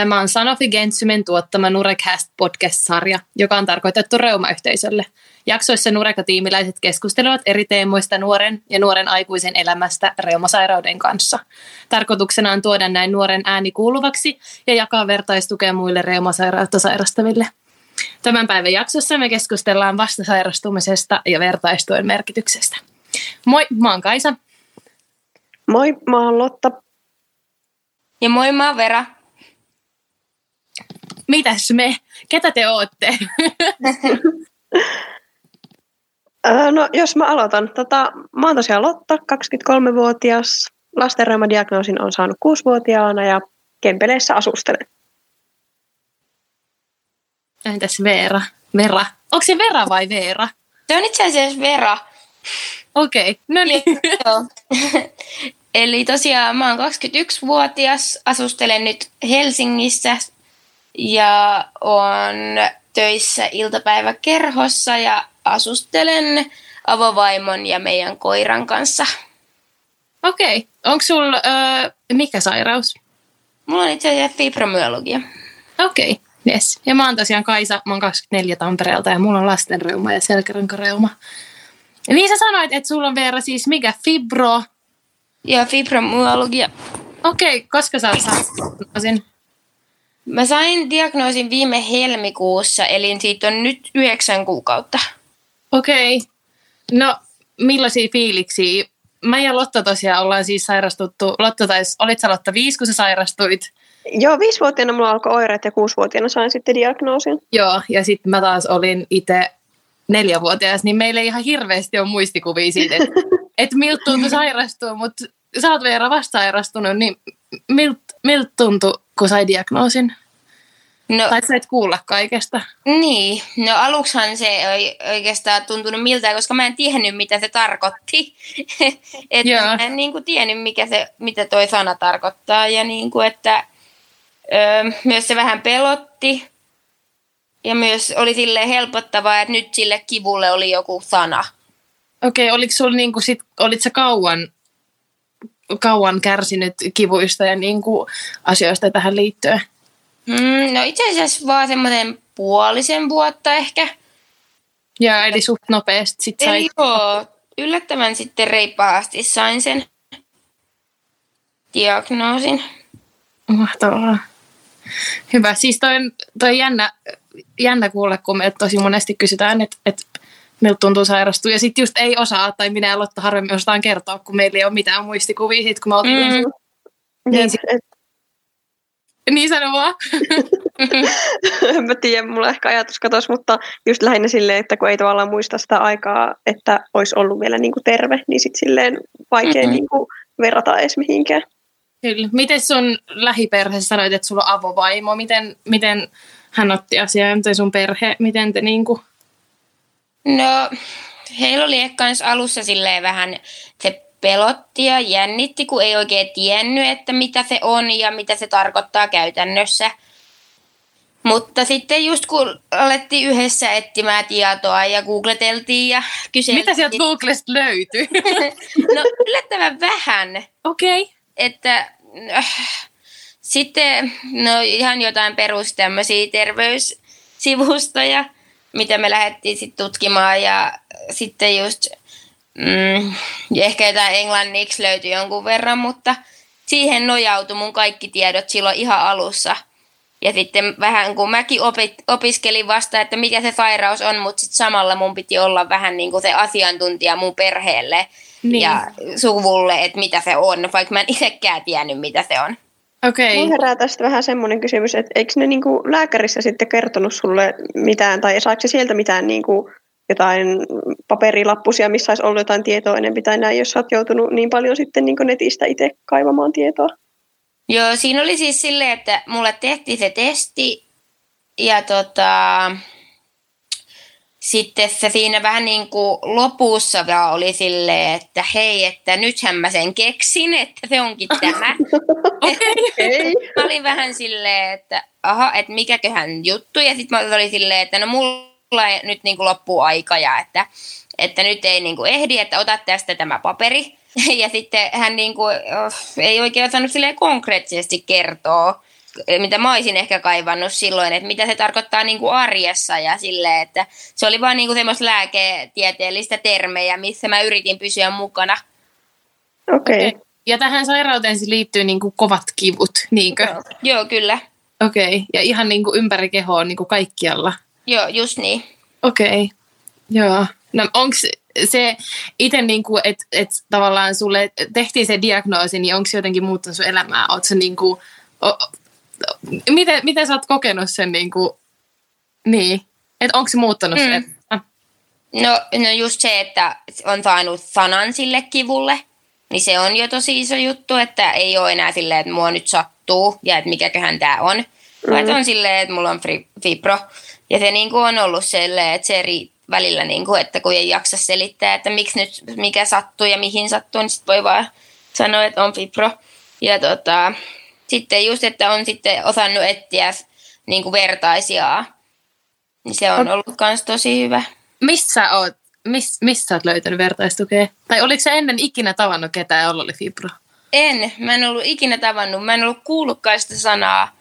Tämä on Sanofi Gentsymen tuottama Nurecast podcast-sarja, joka on tarkoitettu reumayhteisölle. Jaksoissa Nureka-tiimiläiset keskustelevat eri teemoista nuoren ja nuoren aikuisen elämästä reumasairauden kanssa. Tarkoituksena on tuoda näin nuoren ääni kuuluvaksi ja jakaa vertaistukea muille reumasairautta sairastaville. Tämän päivän jaksossa me keskustellaan vastasairastumisesta ja vertaistuen merkityksestä. Moi, mä oon Kaisa. Moi, mä oon Lotta. Ja moi, mä oon Vera. Mitäs me? Ketä te ootte? no, jos mä aloitan. Tota, mä oon tosiaan Lotta, 23-vuotias. Lastenreumadiagnoosin on saanut 6-vuotiaana ja Kempeleissä asustelen. Entäs Veera? Vera. Onko se Vera vai Veera? Se on itse asiassa Vera. Okei, okay. no niin. Eli tosiaan mä oon 21-vuotias, asustelen nyt Helsingissä ja on töissä iltapäiväkerhossa ja asustelen avovaimon ja meidän koiran kanssa. Okei. Okay. Onko sulla äh, mikä sairaus? Mulla on itse asiassa fibromyalgia. Okei. Okay. Yes. Ja mä oon tosiaan Kaisa, mä oon 24 Tampereelta ja mulla on lastenreuma ja selkärankareuma. Ja niin sä sanoit, että sulla on Veera siis mikä? Fibro? Ja fibromyalgia. Okei, okay, koska sä oot saanut Mä sain diagnoosin viime helmikuussa, eli siitä on nyt yhdeksän kuukautta. Okei. Okay. No, millaisia fiiliksiä? Mä ja Lotta tosiaan ollaan siis sairastuttu. Lotta taisi, olit sä Lotta viisi, kun sä sairastuit? Joo, viisivuotiaana mulla alkoi oireet ja kuusivuotiaana sain sitten diagnoosin. Joo, ja sitten mä taas olin itse neljävuotias, niin meillä ei ihan hirveästi ole muistikuvia siitä, että et miltä tuntui sairastua, mutta sä oot Veera vasta sairastunut, niin miltä milt tuntui, kun sai diagnoosin? No, tai sä et kuulla kaikesta. Niin, no aluksihan se ei oikeastaan tuntunut miltään, koska mä en tiennyt, mitä se tarkoitti. että Joo. mä en niin kuin, tiennyt, mikä se, mitä toi sana tarkoittaa. Ja niin kuin, että ö, myös se vähän pelotti. Ja myös oli sille helpottavaa, että nyt sille kivulle oli joku sana. Okei, okay, oliko sulla niin kuin sit, olit sä kauan, kauan kärsinyt kivuista ja niin kuin asioista tähän liittyen? Mm, no itse asiassa vaan semmoinen puolisen vuotta ehkä. Ja eli suht nopeasti sit sai... Eli joo, yllättävän sitten reippaasti sain sen diagnoosin. Mahtavaa. Hyvä. Siis toi, toi jännä, jännä kuulla, kun me tosi monesti kysytään, että, että miltä tuntuu sairastua. Ja sitten just ei osaa, tai minä ja Lotta harvemmin osataan kertoa, kun meillä ei ole mitään muistikuvia sit, kun me oltiin mm. Niin, sit, niin sano vaan. en mä tiedä, mulla ehkä ajatus katos, mutta just lähinnä silleen, että kun ei tavallaan muista sitä aikaa, että olisi ollut vielä niin kuin terve, niin sitten silleen vaikea mm-hmm. niin kuin verrata edes mihinkään. Kyllä. Miten sun lähiperheessä sanoit, että sulla on avovaimo? Miten, miten hän otti asiaa? Miten sun perhe? Miten te niin kuin... No, heillä oli ehkä alussa silleen vähän se pelotti ja jännitti, kun ei oikein tiennyt, että mitä se on ja mitä se tarkoittaa käytännössä. Mutta sitten just kun alettiin yhdessä etsimään tietoa ja googleteltiin ja kyseltiin... Mitä sieltä Googlesta löytyi? no yllättävän vähän. Okei. Okay. Että äh, sitten no ihan jotain perus tämmöisiä terveyssivustoja, mitä me lähdettiin sitten tutkimaan ja sitten just Mm, ehkä jotain englanniksi löytyi jonkun verran, mutta siihen nojautui mun kaikki tiedot silloin ihan alussa. Ja sitten vähän kun mäkin opit, opiskelin vasta, että mikä se sairaus on, mutta sitten samalla mun piti olla vähän niin kuin se asiantuntija mun perheelle niin. ja suvulle, että mitä se on, vaikka mä en itsekään tiennyt, mitä se on. Okei. Okay. herää tästä vähän semmoinen kysymys, että eikö ne niinku lääkärissä sitten kertonut sulle mitään, tai saako sieltä mitään niinku jotain paperilappusia, missä olisi ollut jotain tietoa enemmän tai näin, jos olet joutunut niin paljon sitten niin netistä itse kaivamaan tietoa? Joo, siinä oli siis silleen, että mulle tehtiin se testi ja tota, sitten se siinä vähän niin kuin lopussa vaan oli silleen, että hei, että nythän mä sen keksin, että se onkin tämä. okay. mä olin vähän silleen, että aha, että mikäköhän juttu. Ja sitten mä olin silleen, että no mulla mulla nyt niin kuin loppuu aika ja että, että nyt ei niin kuin ehdi, että ota tästä tämä paperi. Ja sitten hän niin kuin, oh, ei oikein osannut silleen konkreettisesti kertoa, mitä mä olisin ehkä kaivannut silloin, että mitä se tarkoittaa niin kuin arjessa ja silleen, että se oli vaan niin kuin semmoista lääketieteellistä termejä, missä mä yritin pysyä mukana. Okei. Okay. Ja tähän sairauteen siis liittyy niin kuin kovat kivut, niinkö? Joo, Joo kyllä. Okei, okay. ja ihan niin kuin ympäri kehoa niin kuin kaikkialla. Joo, just niin. Okei, okay. joo. No onko se itse, niin kuin, että et tavallaan sulle tehtiin se diagnoosi, niin onko se jotenkin muuttanut sun elämää? Se niin kuin, miten, miten sä oot kokenut sen niin kuin, niin, että onko se muuttanut mm. se? No, no just se, että on saanut sanan sille kivulle, niin se on jo tosi iso juttu, että ei ole enää silleen, että mua nyt sattuu ja että mikäköhän tämä on. Mm. Vaan on silleen, että mulla on fibro. Ja se niin kuin on ollut silleen, että se eri välillä, niin kuin, että kun ei jaksa selittää, että miksi nyt, mikä sattuu ja mihin sattuu, niin sitten voi vaan sanoa, että on fibro. Ja tota, sitten just, että on sitten osannut etsiä niin kuin vertaisia, niin se on ollut myös tosi hyvä. Missä oot, miss, missä oot löytänyt vertaistukea? Tai oliko se ennen ikinä tavannut ketään, jolla oli fibro? En, mä en ollut ikinä tavannut, mä en ollut kuullutkaan sitä sanaa.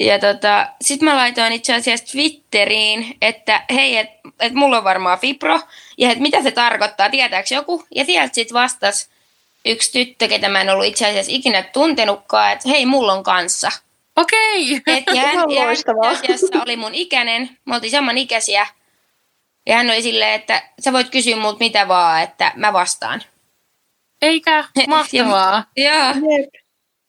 Ja tota, sit mä laitoin itse asiassa Twitteriin, että hei, että et mulla on varmaan fibro, ja että mitä se tarkoittaa, tietääkö joku? Ja sieltä sitten vastasi yksi tyttö, ketä mä en ollut itse asiassa ikinä tuntenutkaan, että hei, mulla on kanssa. Okei. Okay. Et, ja hän, ja hän asiassa oli mun ikäinen, me oltiin saman ikäisiä. Ja hän oli silleen, että sä voit kysyä multa mitä vaan, että mä vastaan. Eikä, mahtavaa. Joo.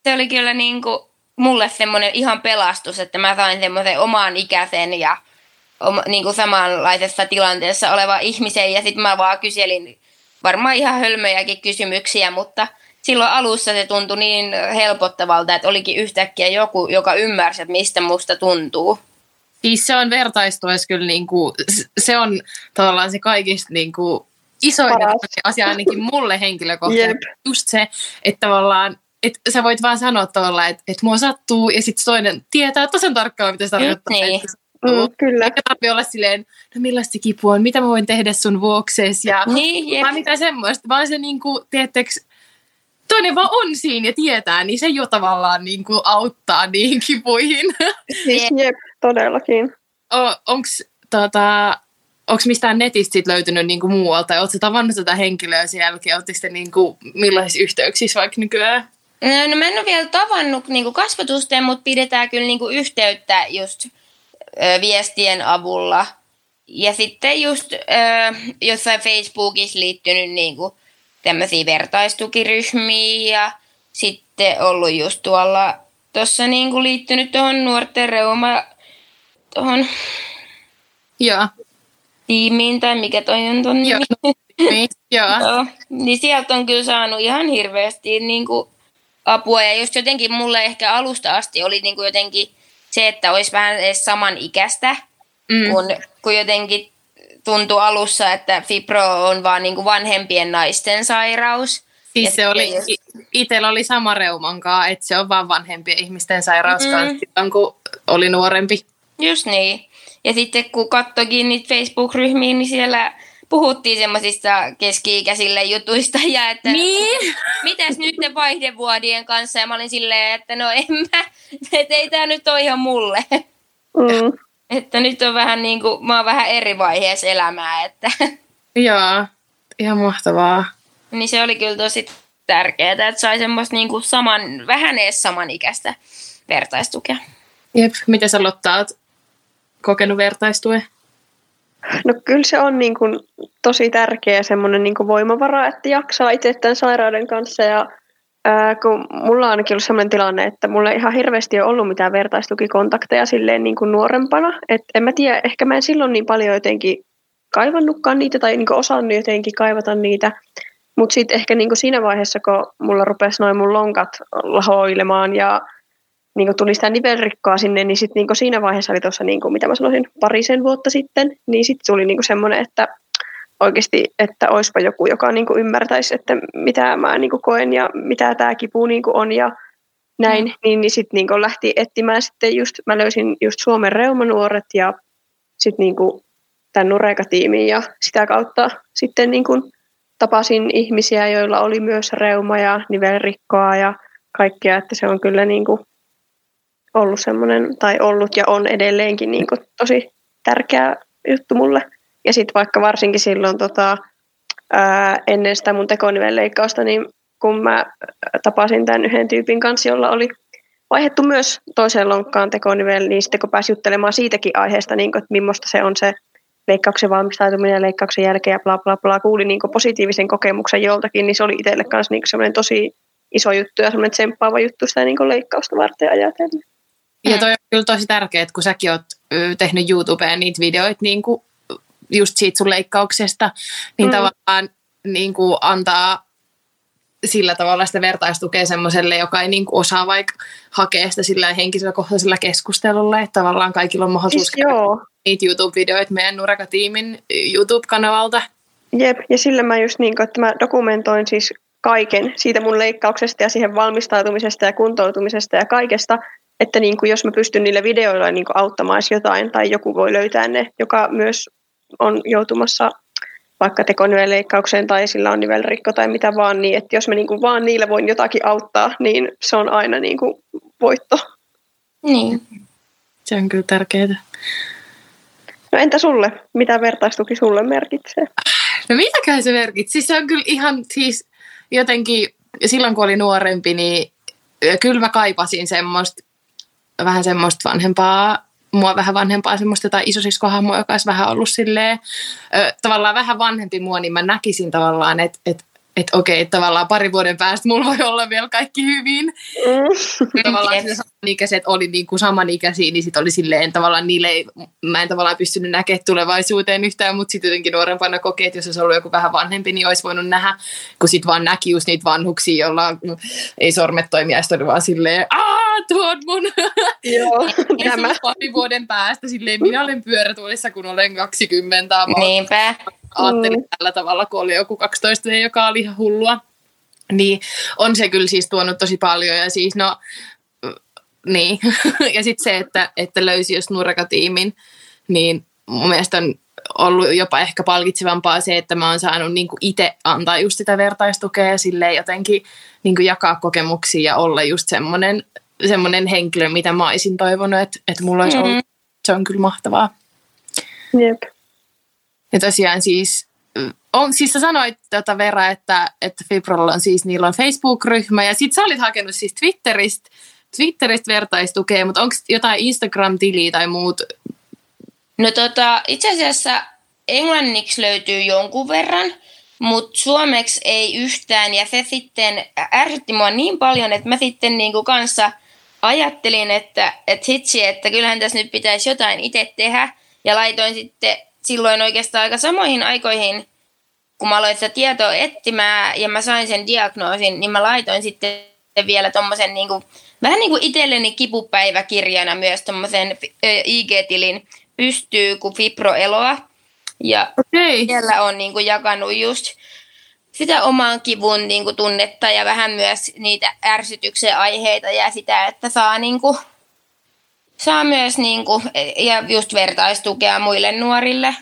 Se oli kyllä niin kuin, mulle semmoinen ihan pelastus, että mä sain semmoisen oman ikäisen ja niin kuin samanlaisessa tilanteessa oleva ihmisen. Ja sitten mä vaan kyselin varmaan ihan hölmöjäkin kysymyksiä, mutta silloin alussa se tuntui niin helpottavalta, että olikin yhtäkkiä joku, joka ymmärsi, että mistä musta tuntuu. Siis se on vertaistuessa kyllä, niin kuin, se on tavallaan se kaikista niin kuin, isoin asia ainakin mulle henkilökohtaisesti. Just se, että tavallaan että sä voit vaan sanoa tuolla, että, että mua sattuu, ja sitten toinen tietää tosi tarkkaan, mitä se tarkoittaa. Niin. Mm, kyllä. Eikä tarvitse olla silleen, no millaista kipua on, mitä mä voin tehdä sun vuokseesi, ja niin, vaan mitä semmoista, vaan se niinku, tiedättekö, toinen vaan on siinä ja tietää, niin se jo tavallaan niinku auttaa niihin kipuihin. Siis jep, todellakin. O, onks, tota, onko mistään netistä sit löytynyt niinku muualta, tai oletko tavannut tätä henkilöä sen jälkeen, oletteko te niinku, millaisissa yhteyksissä vaikka nykyään? No mä en ole vielä tavannut niinku kasvatusten, mutta pidetään kyllä niinku yhteyttä just viestien avulla. Ja sitten just jossain Facebookissa liittynyt niinku tämmöisiä vertaistukiryhmiä ja sitten ollut just tuolla tuossa niinku liittynyt tuohon nuorten reuma tuohon Joo. tiimiin tai mikä toi on ton Joo. Niin, joo. Joo. Niin sieltä on kyllä saanut ihan hirveästi niinku apua. Ja just jotenkin mulle ehkä alusta asti oli niin kuin jotenkin se, että olisi vähän edes saman ikäistä, mm. kun, kun jotenkin tuntui alussa, että fibro on vaan niin kuin vanhempien naisten sairaus. Siis se oli, just... itsellä oli sama reumankaa, että se on vaan vanhempien ihmisten sairaus mm. silloin, kun oli nuorempi. Just niin. Ja sitten kun katsokin niitä Facebook-ryhmiä, niin siellä puhuttiin semmoisista keski-ikäisille jutuista ja että niin? mitäs nyt ne vaihdevuodien kanssa ja mä olin silleen, että no en mä, että ei tää nyt ole ihan mulle. Mm. Että nyt on vähän niin kuin, mä oon vähän eri vaiheessa elämää, että. Joo, ihan mahtavaa. Niin se oli kyllä tosi tärkeää, että sai semmoista niin kuin saman, vähän edes samanikäistä vertaistukea. Jep, miten sä Lotta oot kokenut vertaistuen? No kyllä se on niin kuin tosi tärkeä semmoinen niin kuin voimavara, että jaksaa itse tämän sairauden kanssa. Ja ää, kun mulla on ainakin ollut sellainen tilanne, että mulla ei ihan hirveästi ole ollut mitään vertaistukikontakteja silleen niin kuin nuorempana, että en mä tiedä, ehkä mä en silloin niin paljon jotenkin kaivannutkaan niitä tai niin kuin osannut jotenkin kaivata niitä, mutta sitten ehkä niin kuin siinä vaiheessa, kun mulla rupesi noin mun lonkat lahoilemaan ja niin kuin tuli sitä nivelrikkoa sinne, niin sitten niin siinä vaiheessa oli tuossa, niin mitä mä sanoisin, parisen vuotta sitten, niin sitten tuli niin semmoinen, että oikeasti, että olisipa joku, joka niin kuin ymmärtäisi, että mitä mä niin kuin koen ja mitä tämä kipu niin kuin on ja näin, mm. niin, niin sitten niin lähti etsimään sitten just, mä löysin just Suomen reumanuoret ja sitten niin kuin tämän Nureka-tiimin ja sitä kautta sitten niin kuin tapasin ihmisiä, joilla oli myös reuma ja nivelrikkoa ja kaikkea, että se on kyllä niin kuin ollut semmoinen, tai ollut ja on edelleenkin niin kuin tosi tärkeä juttu mulle. Ja sitten vaikka varsinkin silloin tota, ää, ennen sitä mun tekonivelleikkausta, niin kun mä tapasin tämän yhden tyypin kanssa, jolla oli vaihdettu myös toiseen lonkkaan tekonivel, niin sitten kun pääsi juttelemaan siitäkin aiheesta, niin kuin, että millaista se on se leikkauksen valmistautuminen ja leikkauksen jälkeen ja bla bla bla, kuuli niin positiivisen kokemuksen joltakin, niin se oli itselle myös niin semmoinen tosi iso juttu ja semmoinen tsemppaava juttu sitä niin leikkausta varten ajatellen. Ja toi on kyllä tosi tärkeää, kun säkin oot tehnyt YouTubeen niitä videoita niin kuin just siitä sun leikkauksesta, niin mm. tavallaan niin kuin antaa sillä tavalla sitä vertaistukea semmoiselle, joka ei niin kuin osaa vaikka hakea sitä sillä henkisellä kohtaisella keskustelulla, että tavallaan kaikilla on mahdollisuus siis joo. niitä YouTube-videoita meidän Nuraka-tiimin YouTube-kanavalta. Jep, ja sillä mä just niin kuin, että mä dokumentoin siis kaiken siitä mun leikkauksesta ja siihen valmistautumisesta ja kuntoutumisesta ja kaikesta, että niin kuin jos mä pystyn niillä videoilla niin kuin auttamaan jotain tai joku voi löytää ne, joka myös on joutumassa vaikka tekonivelleikkaukseen tai sillä on nivelrikko tai mitä vaan, niin että jos mä niin kuin vaan niillä voin jotakin auttaa, niin se on aina niin kuin voitto. Niin. Se on kyllä tärkeää. No entä sulle? Mitä vertaistuki sulle merkitsee? No mitäkään se merkitsee? Siis se on kyllä ihan siis jotenkin, silloin kun oli nuorempi, niin kyllä mä kaipasin semmoista, vähän semmoista vanhempaa mua vähän vanhempaa semmoista tai isosiskohahmoa, joka olisi vähän ollut silleen, ö, tavallaan vähän vanhempi mua, niin mä näkisin tavallaan, että, että että okei, tavallaan pari vuoden päästä mulla voi olla vielä kaikki hyvin. Mm. Tavallaan yes. samanikäiset oli niin kuin samanikäisiä, niin sitten oli silleen tavallaan niille ei, mä en tavallaan pystynyt näkemään tulevaisuuteen yhtään, mutta sitten jotenkin nuorempana kokee, että jos olisi ollut joku vähän vanhempi, niin olisi voinut nähdä, kun sitten vaan näki just niitä vanhuksia, joilla ei sormet toimia, ja oli vaan silleen, aah, tuo on mun. Joo, nämä. pari vuoden päästä, silleen minä olen pyörätuolissa, kun olen 20. Niinpä ajattelin mm. tällä tavalla, kun oli joku 12 joka oli ihan hullua. Niin on se kyllä siis tuonut tosi paljon ja siis no, niin. ja sitten se, että, että löysi jos nurkatiimin, niin mun mielestä on ollut jopa ehkä palkitsevampaa se, että mä oon saanut niin itse antaa just sitä vertaistukea ja silleen jotenkin niin jakaa kokemuksia ja olla just semmoinen, semmoinen henkilö, mitä mä olisin toivonut, että, että mulla olisi mm-hmm. ollut. Se on kyllä mahtavaa. Jep. Ja tosiaan siis, on, siis sä sanoit tätä Vera, että, että Fibrolla on siis, niillä on Facebook-ryhmä. Ja sit sä olit hakenut siis Twitteristä, Twitteristä vertaistukea, mutta onko jotain Instagram-tiliä tai muut? No tota, itse asiassa englanniksi löytyy jonkun verran, mutta suomeksi ei yhtään. Ja se sitten ärsytti mua niin paljon, että mä sitten niinku kanssa ajattelin, että, että hitsi, että kyllähän tässä nyt pitäisi jotain itse tehdä. Ja laitoin sitten silloin oikeastaan aika samoihin aikoihin, kun mä aloin sitä tietoa etsimään ja mä sain sen diagnoosin, niin mä laitoin sitten vielä tommosen niin kuin, vähän niin kuin itselleni kipupäiväkirjana myös tommosen IG-tilin pystyy kuin fibroeloa. Ja okay. siellä on niin kuin jakanut just sitä oman kivun niin kuin tunnetta ja vähän myös niitä ärsytyksen aiheita ja sitä, että saa niin kuin saa myös niin kuin, ja just vertaistukea muille nuorille.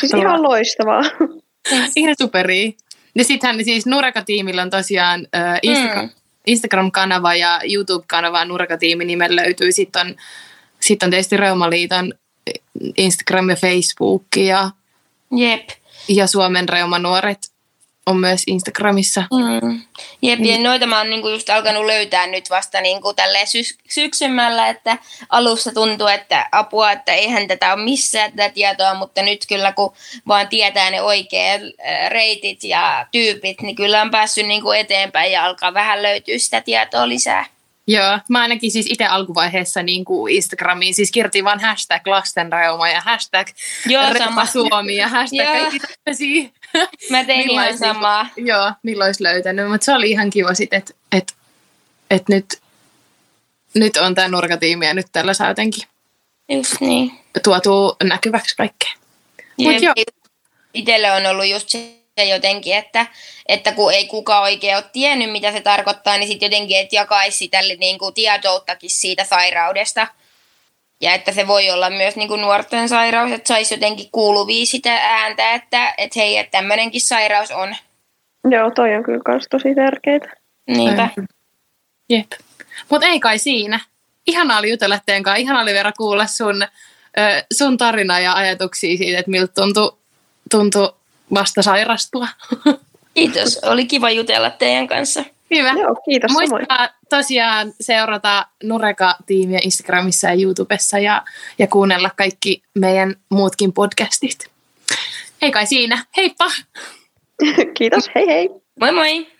Siis ihan loistavaa. Ihan superi. Ja sittenhän siis Nureka-tiimillä on tosiaan äh, Instagram, mm. Instagram-kanava ja YouTube-kanava Nureka-tiimi nimen löytyy. Sitten on, sit on tietysti Reumaliiton Instagram ja Facebook ja, Jep. ja Suomen Reumanuoret on myös Instagramissa. Mm. Jep, ja noita mä oon niinku just alkanut löytää nyt vasta niinku sy- syksymällä, että alussa tuntuu, että apua, että eihän tätä ole missään tätä tietoa, mutta nyt kyllä kun vaan tietää ne oikeat reitit ja tyypit, niin kyllä on päässyt niinku eteenpäin ja alkaa vähän löytyä sitä tietoa lisää. Joo, mä ainakin siis itse alkuvaiheessa niin kuin Instagramiin siis kirjoitin vaan hashtag lastenreuma ja hashtag Joo. Suomi ja hashtag kaikki Mä tein ihan samaa. Joo, milloin olisi löytänyt, mutta se oli ihan kiva sitten, että et, et nyt, nyt on tämä nurkatiimi ja nyt tällä saa jotenkin Just niin. tuotu näkyväksi kaikkea. Mut joo. Itselle on ollut just se jotenkin, että, että kun ei kukaan oikein ole tiennyt, mitä se tarkoittaa, niin sitten jotenkin, että jakaisi sitä niin kuin tietouttakin siitä sairaudesta. Ja että se voi olla myös niin kuin nuorten sairaus, että saisi jotenkin kuuluvia sitä ääntä, että, että hei, että tämmöinenkin sairaus on. Joo, toi on kyllä myös tosi tärkeää. Niinpä. Jep. Mutta ei kai siinä. ihanaa oli jutella teidän kanssa. Ihanaa oli Vera kuulla sun, sun tarina ja ajatuksia siitä, että miltä tuntui, tuntui vasta sairastua. Kiitos. Oli kiva jutella teidän kanssa. Hyvä. Joo, kiitos Muistakaa tosiaan seurata Nureka-tiimiä Instagramissa ja YouTubessa ja, ja kuunnella kaikki meidän muutkin podcastit. Hei kai siinä. Heippa! Kiitos, hei hei! Moi moi!